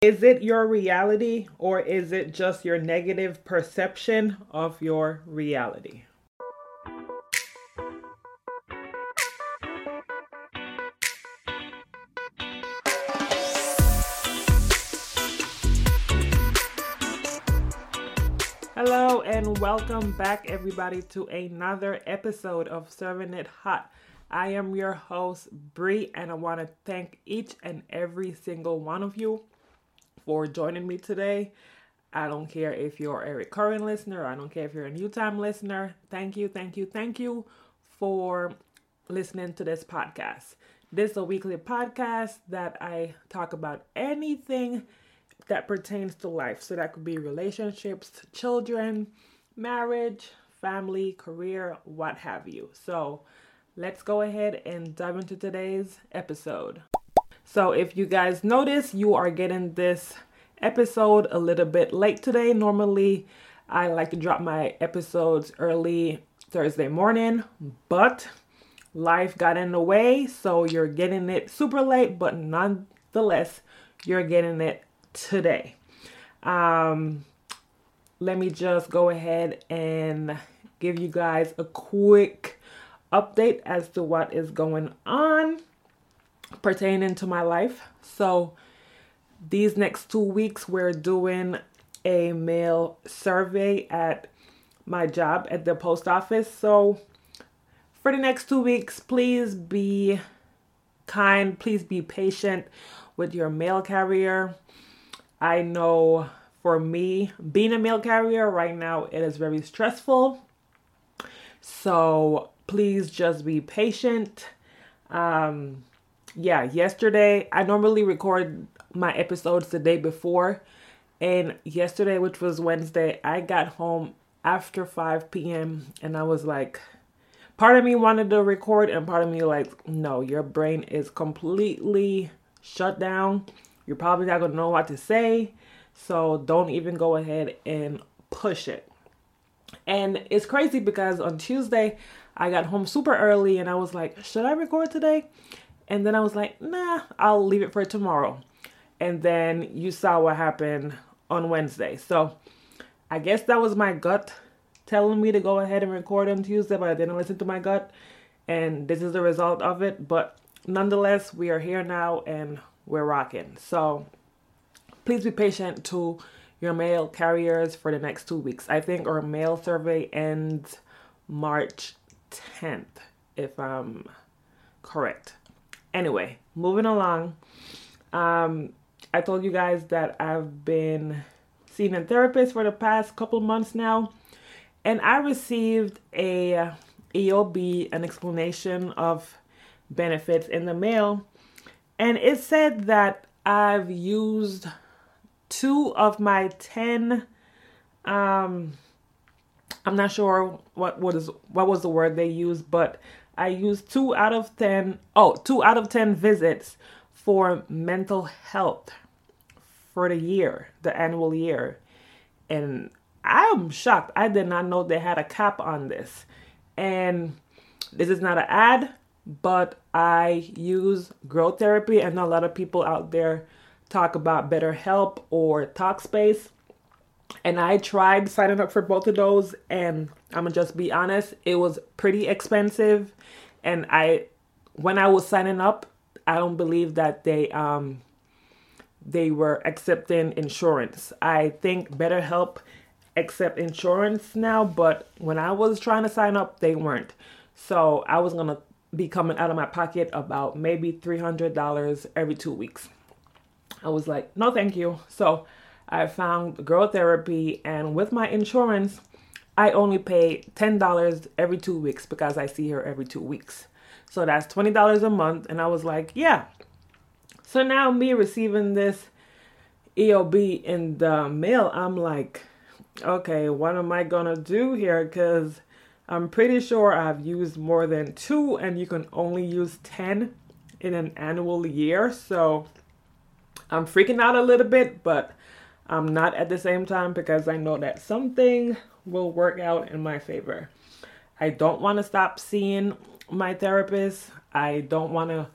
Is it your reality or is it just your negative perception of your reality? Hello and welcome back, everybody, to another episode of Serving It Hot. I am your host, Bree, and I want to thank each and every single one of you for joining me today. I don't care if you're a recurring listener, I don't care if you're a new time listener. Thank you, thank you, thank you for listening to this podcast. This is a weekly podcast that I talk about anything that pertains to life. So that could be relationships, children, marriage, family, career, what have you. So let's go ahead and dive into today's episode. So, if you guys notice, you are getting this episode a little bit late today. Normally, I like to drop my episodes early Thursday morning, but life got in the way, so you're getting it super late, but nonetheless, you're getting it today. Um, let me just go ahead and give you guys a quick update as to what is going on pertaining to my life. So, these next two weeks, we're doing a mail survey at my job at the post office. So, for the next two weeks, please be kind, please be patient with your mail carrier. I know for me, being a mail carrier right now, it is very stressful. So, please just be patient. Um, yeah, yesterday I normally record my episodes the day before, and yesterday, which was Wednesday, I got home after 5 p.m. and I was like, part of me wanted to record, and part of me like, no, your brain is completely shut down. You're probably not gonna know what to say, so don't even go ahead and push it. And it's crazy because on Tuesday I got home super early and I was like, should I record today? And then I was like, nah, I'll leave it for tomorrow. And then you saw what happened on Wednesday. So I guess that was my gut telling me to go ahead and record on Tuesday, but I didn't listen to my gut. And this is the result of it. But nonetheless, we are here now and we're rocking. So please be patient to your mail carriers for the next two weeks. I think our mail survey ends March 10th, if I'm correct. Anyway, moving along. Um, I told you guys that I've been seeing a therapist for the past couple months now, and I received a EOB, an explanation of benefits in the mail, and it said that I've used two of my 10 um I'm not sure what what is what was the word they used, but I used two out of ten. Oh, two out of 10 visits for mental health for the year, the annual year. And I'm shocked. I did not know they had a cap on this. And this is not an ad, but I use growth therapy. and a lot of people out there talk about BetterHelp or Talkspace. And I tried signing up for both of those, and I'm gonna just be honest, it was pretty expensive. And I, when I was signing up, I don't believe that they um they were accepting insurance. I think BetterHelp accept insurance now, but when I was trying to sign up, they weren't. So I was gonna be coming out of my pocket about maybe three hundred dollars every two weeks. I was like, no, thank you. So I found growth therapy, and with my insurance, I only pay $10 every two weeks because I see her every two weeks. So that's $20 a month. And I was like, yeah. So now, me receiving this EOB in the mail, I'm like, okay, what am I gonna do here? Because I'm pretty sure I've used more than two, and you can only use 10 in an annual year. So I'm freaking out a little bit, but I'm not at the same time because I know that something will work out in my favor. I don't want to stop seeing my therapist. I don't want to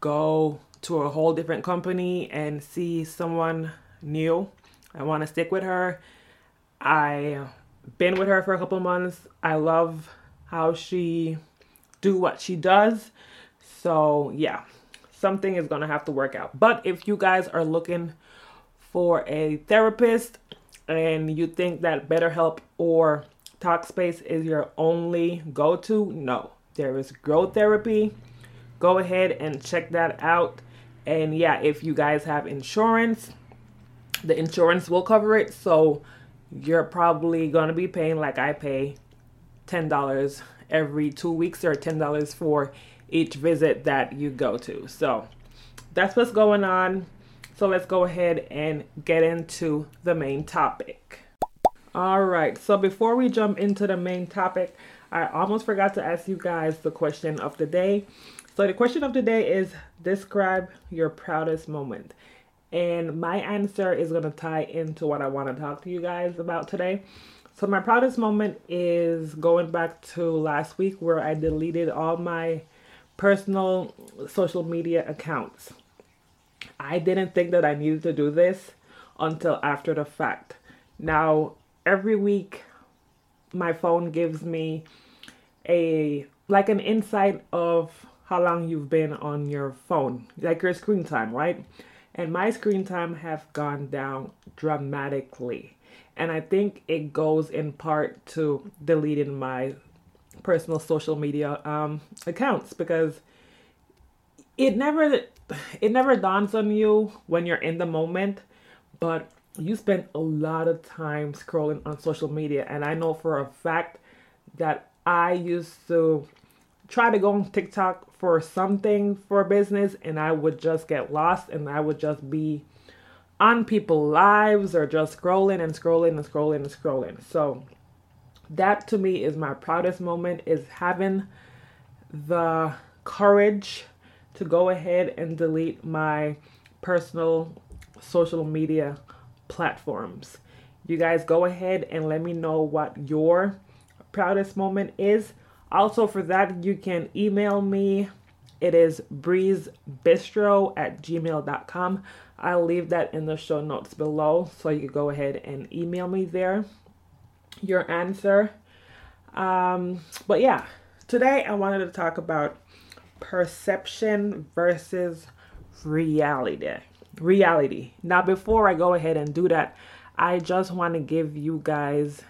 go to a whole different company and see someone new. I want to stick with her. I been with her for a couple months. I love how she do what she does. So, yeah. Something is going to have to work out. But if you guys are looking for a therapist and you think that BetterHelp or Talkspace is your only go-to, no. There is growth therapy. Go ahead and check that out. And yeah, if you guys have insurance, the insurance will cover it. So you're probably going to be paying like I pay $10 every two weeks or $10 for each visit that you go to. So that's what's going on. So let's go ahead and get into the main topic. All right, so before we jump into the main topic, I almost forgot to ask you guys the question of the day. So the question of the day is describe your proudest moment. And my answer is going to tie into what I want to talk to you guys about today. So, my proudest moment is going back to last week where I deleted all my personal social media accounts. I didn't think that I needed to do this until after the fact. Now, every week, my phone gives me a like an insight of how long you've been on your phone, like your screen time, right? and my screen time have gone down dramatically and i think it goes in part to deleting my personal social media um, accounts because it never it never dawns on you when you're in the moment but you spend a lot of time scrolling on social media and i know for a fact that i used to try to go on tiktok for something for business and I would just get lost and I would just be on people's lives or just scrolling and scrolling and scrolling and scrolling. So that to me is my proudest moment is having the courage to go ahead and delete my personal social media platforms. You guys go ahead and let me know what your proudest moment is. Also, for that, you can email me. It is breesbistro at gmail.com. I'll leave that in the show notes below so you go ahead and email me there your answer. Um, but yeah, today I wanted to talk about perception versus reality. Reality. Now, before I go ahead and do that, I just want to give you guys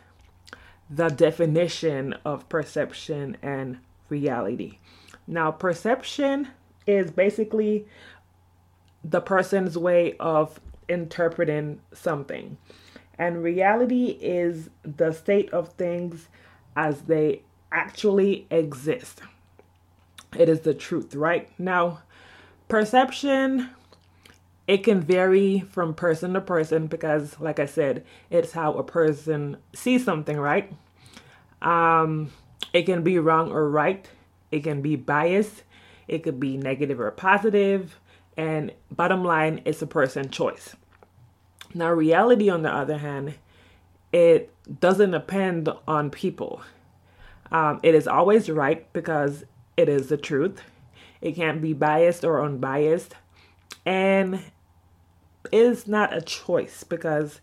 the definition of perception and reality. Now, perception is basically the person's way of interpreting something, and reality is the state of things as they actually exist. It is the truth, right? Now, perception it can vary from person to person because like i said it's how a person sees something right? Um, it can be wrong or right. It can be biased. It could be negative or positive. And bottom line it's a person choice. Now reality on the other hand it doesn't depend on people. Um, it is always right because it is the truth. It can't be biased or unbiased. And is not a choice because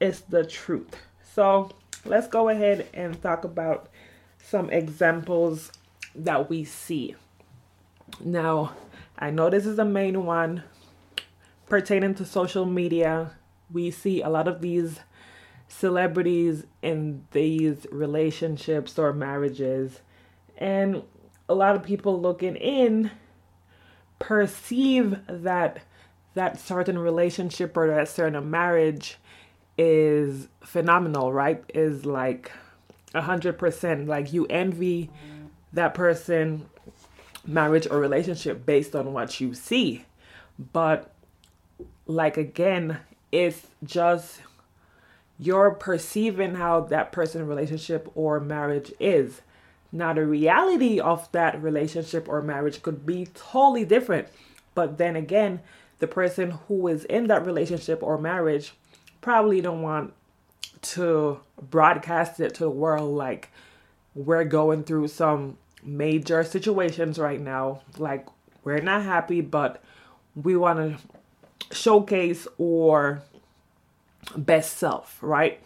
it's the truth. So let's go ahead and talk about some examples that we see. Now, I know this is the main one pertaining to social media. We see a lot of these celebrities in these relationships or marriages, and a lot of people looking in perceive that that certain relationship or that certain marriage is phenomenal, right? Is like a hundred percent like you envy that person marriage or relationship based on what you see. But like again, it's just you're perceiving how that person relationship or marriage is. Now the reality of that relationship or marriage could be totally different. But then again, the person who is in that relationship or marriage probably don't want to broadcast it to the world like we're going through some major situations right now like we're not happy but we want to showcase or best self, right?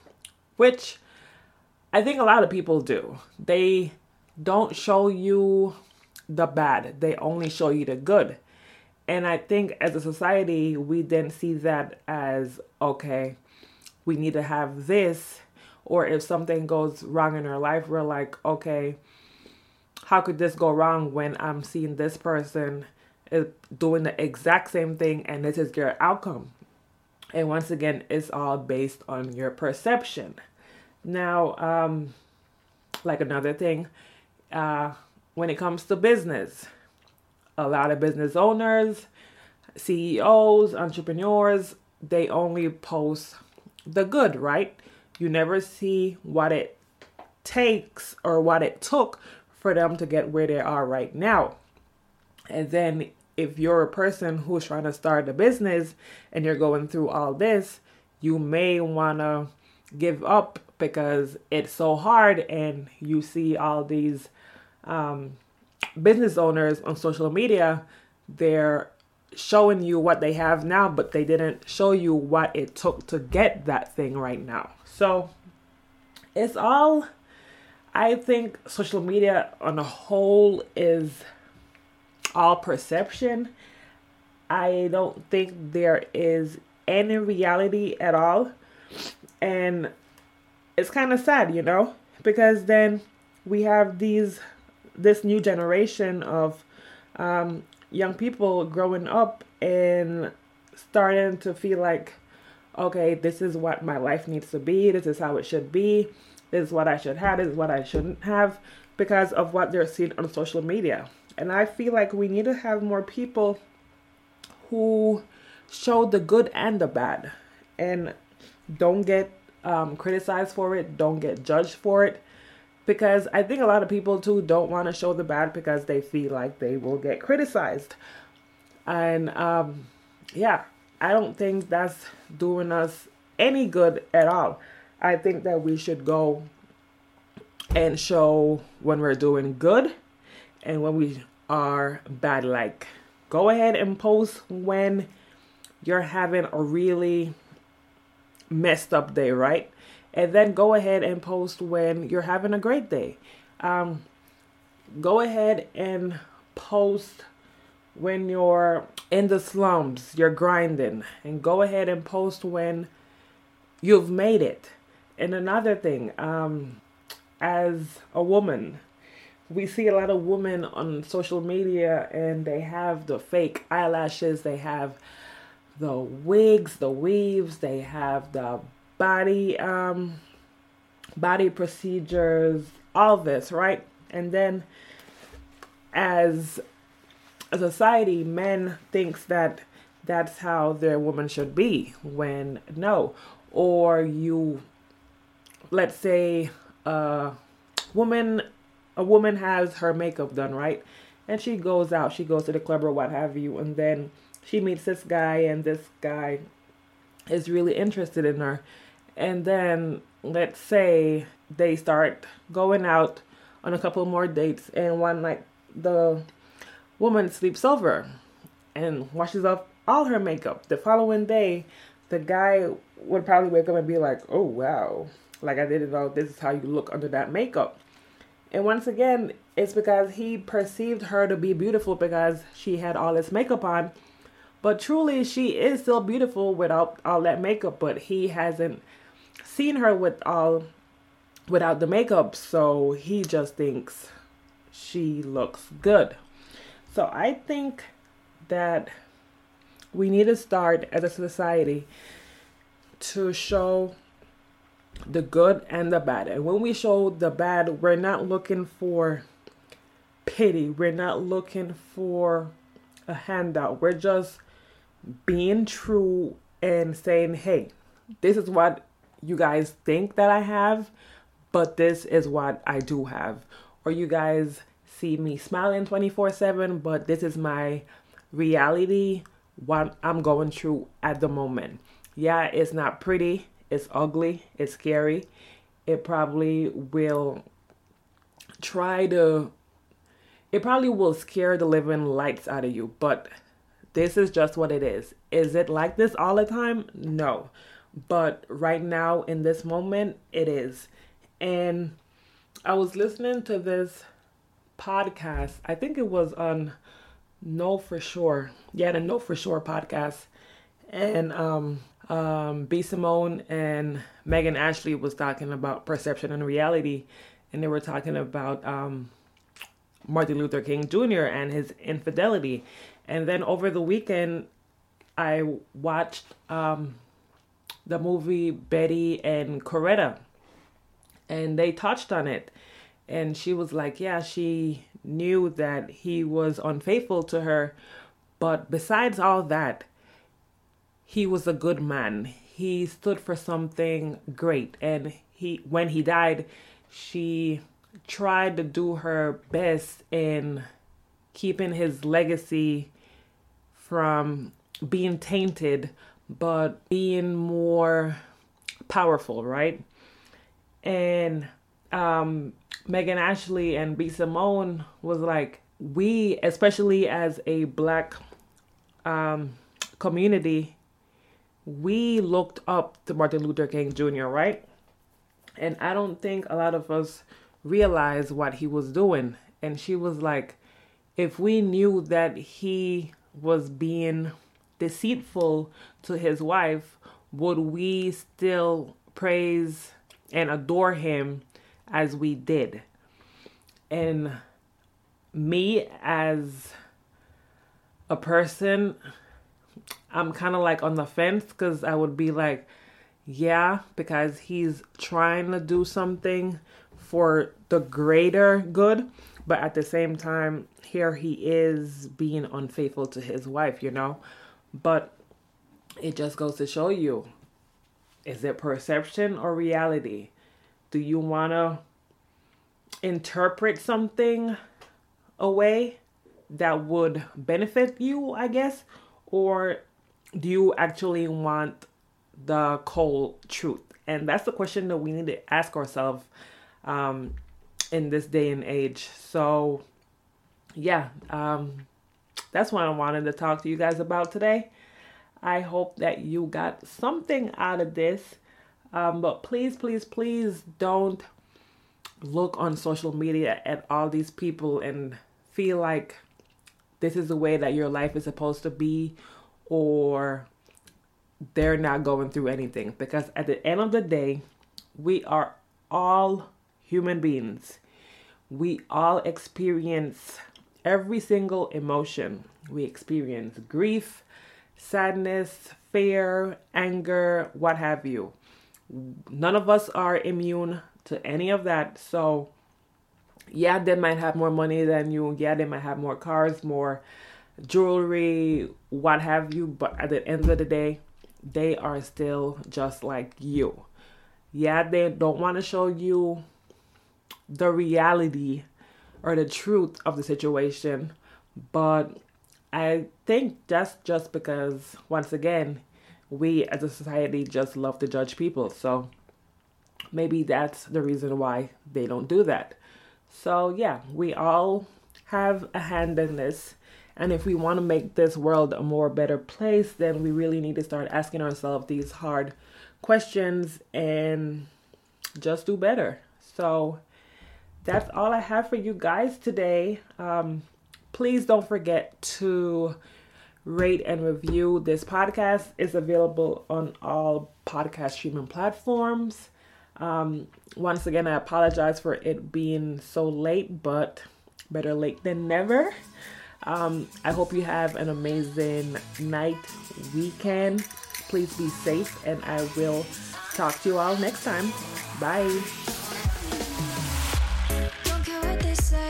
Which I think a lot of people do. They don't show you the bad, they only show you the good. And I think as a society, we then see that as okay, we need to have this. Or if something goes wrong in our life, we're like, okay, how could this go wrong when I'm seeing this person is doing the exact same thing and this is their outcome? And once again, it's all based on your perception. Now, um, like another thing, uh, when it comes to business, a lot of business owners, CEOs, entrepreneurs, they only post the good, right? You never see what it takes or what it took for them to get where they are right now. And then if you're a person who's trying to start a business and you're going through all this, you may want to give up because it's so hard and you see all these um, business owners on social media they're showing you what they have now but they didn't show you what it took to get that thing right now. So it's all i think social media on a whole is all perception. I don't think there is any reality at all. And it's kind of sad, you know, because then we have these this new generation of um, young people growing up and starting to feel like, okay, this is what my life needs to be. This is how it should be. This is what I should have. This is what I shouldn't have because of what they're seeing on social media. And I feel like we need to have more people who show the good and the bad and don't get um, criticized for it, don't get judged for it. Because I think a lot of people too don't want to show the bad because they feel like they will get criticized. And um, yeah, I don't think that's doing us any good at all. I think that we should go and show when we're doing good and when we are bad. Like, go ahead and post when you're having a really messed up day, right? And then go ahead and post when you're having a great day. Um, go ahead and post when you're in the slums, you're grinding, and go ahead and post when you've made it. And another thing, um, as a woman, we see a lot of women on social media and they have the fake eyelashes, they have the wigs, the weaves, they have the body um body procedures, all this, right? And then as a society, men thinks that that's how their woman should be when no. Or you let's say a woman a woman has her makeup done, right? And she goes out, she goes to the club or what have you, and then she meets this guy and this guy is really interested in her and then let's say they start going out on a couple more dates and one night the woman sleeps over and washes off all her makeup. The following day the guy would probably wake up and be like oh wow. Like i didn't know this is how you look under that makeup. And once again it's because he perceived her to be beautiful because she had all this makeup on. But truly, she is still beautiful without all that makeup. But he hasn't seen her with all without the makeup, so he just thinks she looks good. So I think that we need to start as a society to show the good and the bad. And when we show the bad, we're not looking for pity. We're not looking for a handout. We're just being true and saying, hey, this is what you guys think that I have, but this is what I do have. Or you guys see me smiling 24 7, but this is my reality, what I'm going through at the moment. Yeah, it's not pretty, it's ugly, it's scary. It probably will try to, it probably will scare the living lights out of you, but this is just what it is. Is it like this all the time? No. But right now, in this moment, it is. And I was listening to this podcast. I think it was on Know for Sure. Yeah, the Know for Sure podcast. And um, um, B. Simone and Megan Ashley was talking about perception and reality. And they were talking about um, Martin Luther King Jr. and his infidelity. And then over the weekend, I watched um, the movie Betty and Coretta, and they touched on it. And she was like, Yeah, she knew that he was unfaithful to her. But besides all that, he was a good man. He stood for something great. And he when he died, she tried to do her best in keeping his legacy from being tainted, but being more powerful, right? And um, Megan Ashley and B. Simone was like, we, especially as a black um, community, we looked up to Martin Luther King Jr., right? And I don't think a lot of us realize what he was doing. And she was like, if we knew that he was being deceitful to his wife, would we still praise and adore him as we did? And me as a person, I'm kind of like on the fence because I would be like, yeah, because he's trying to do something for the greater good, but at the same time, here he is being unfaithful to his wife, you know? But it just goes to show you is it perception or reality? Do you want to interpret something away that would benefit you, I guess? Or do you actually want the cold truth? And that's the question that we need to ask ourselves um, in this day and age. So, yeah, um, that's what I wanted to talk to you guys about today. I hope that you got something out of this. Um, but please, please, please don't look on social media at all these people and feel like this is the way that your life is supposed to be or they're not going through anything. Because at the end of the day, we are all human beings. We all experience every single emotion. We experience grief, sadness, fear, anger, what have you. None of us are immune to any of that. So, yeah, they might have more money than you. Yeah, they might have more cars, more jewelry, what have you. But at the end of the day, they are still just like you. Yeah, they don't want to show you the reality or the truth of the situation. But I think that's just because, once again, we as a society just love to judge people. So maybe that's the reason why they don't do that. So, yeah, we all have a hand in this. And if we want to make this world a more better place, then we really need to start asking ourselves these hard questions and just do better. So, that's all I have for you guys today. Um, please don't forget to rate and review this podcast. It's available on all podcast streaming platforms. Um, once again, I apologize for it being so late, but better late than never. Um, I hope you have an amazing night, weekend. Please be safe, and I will talk to you all next time. Bye. Say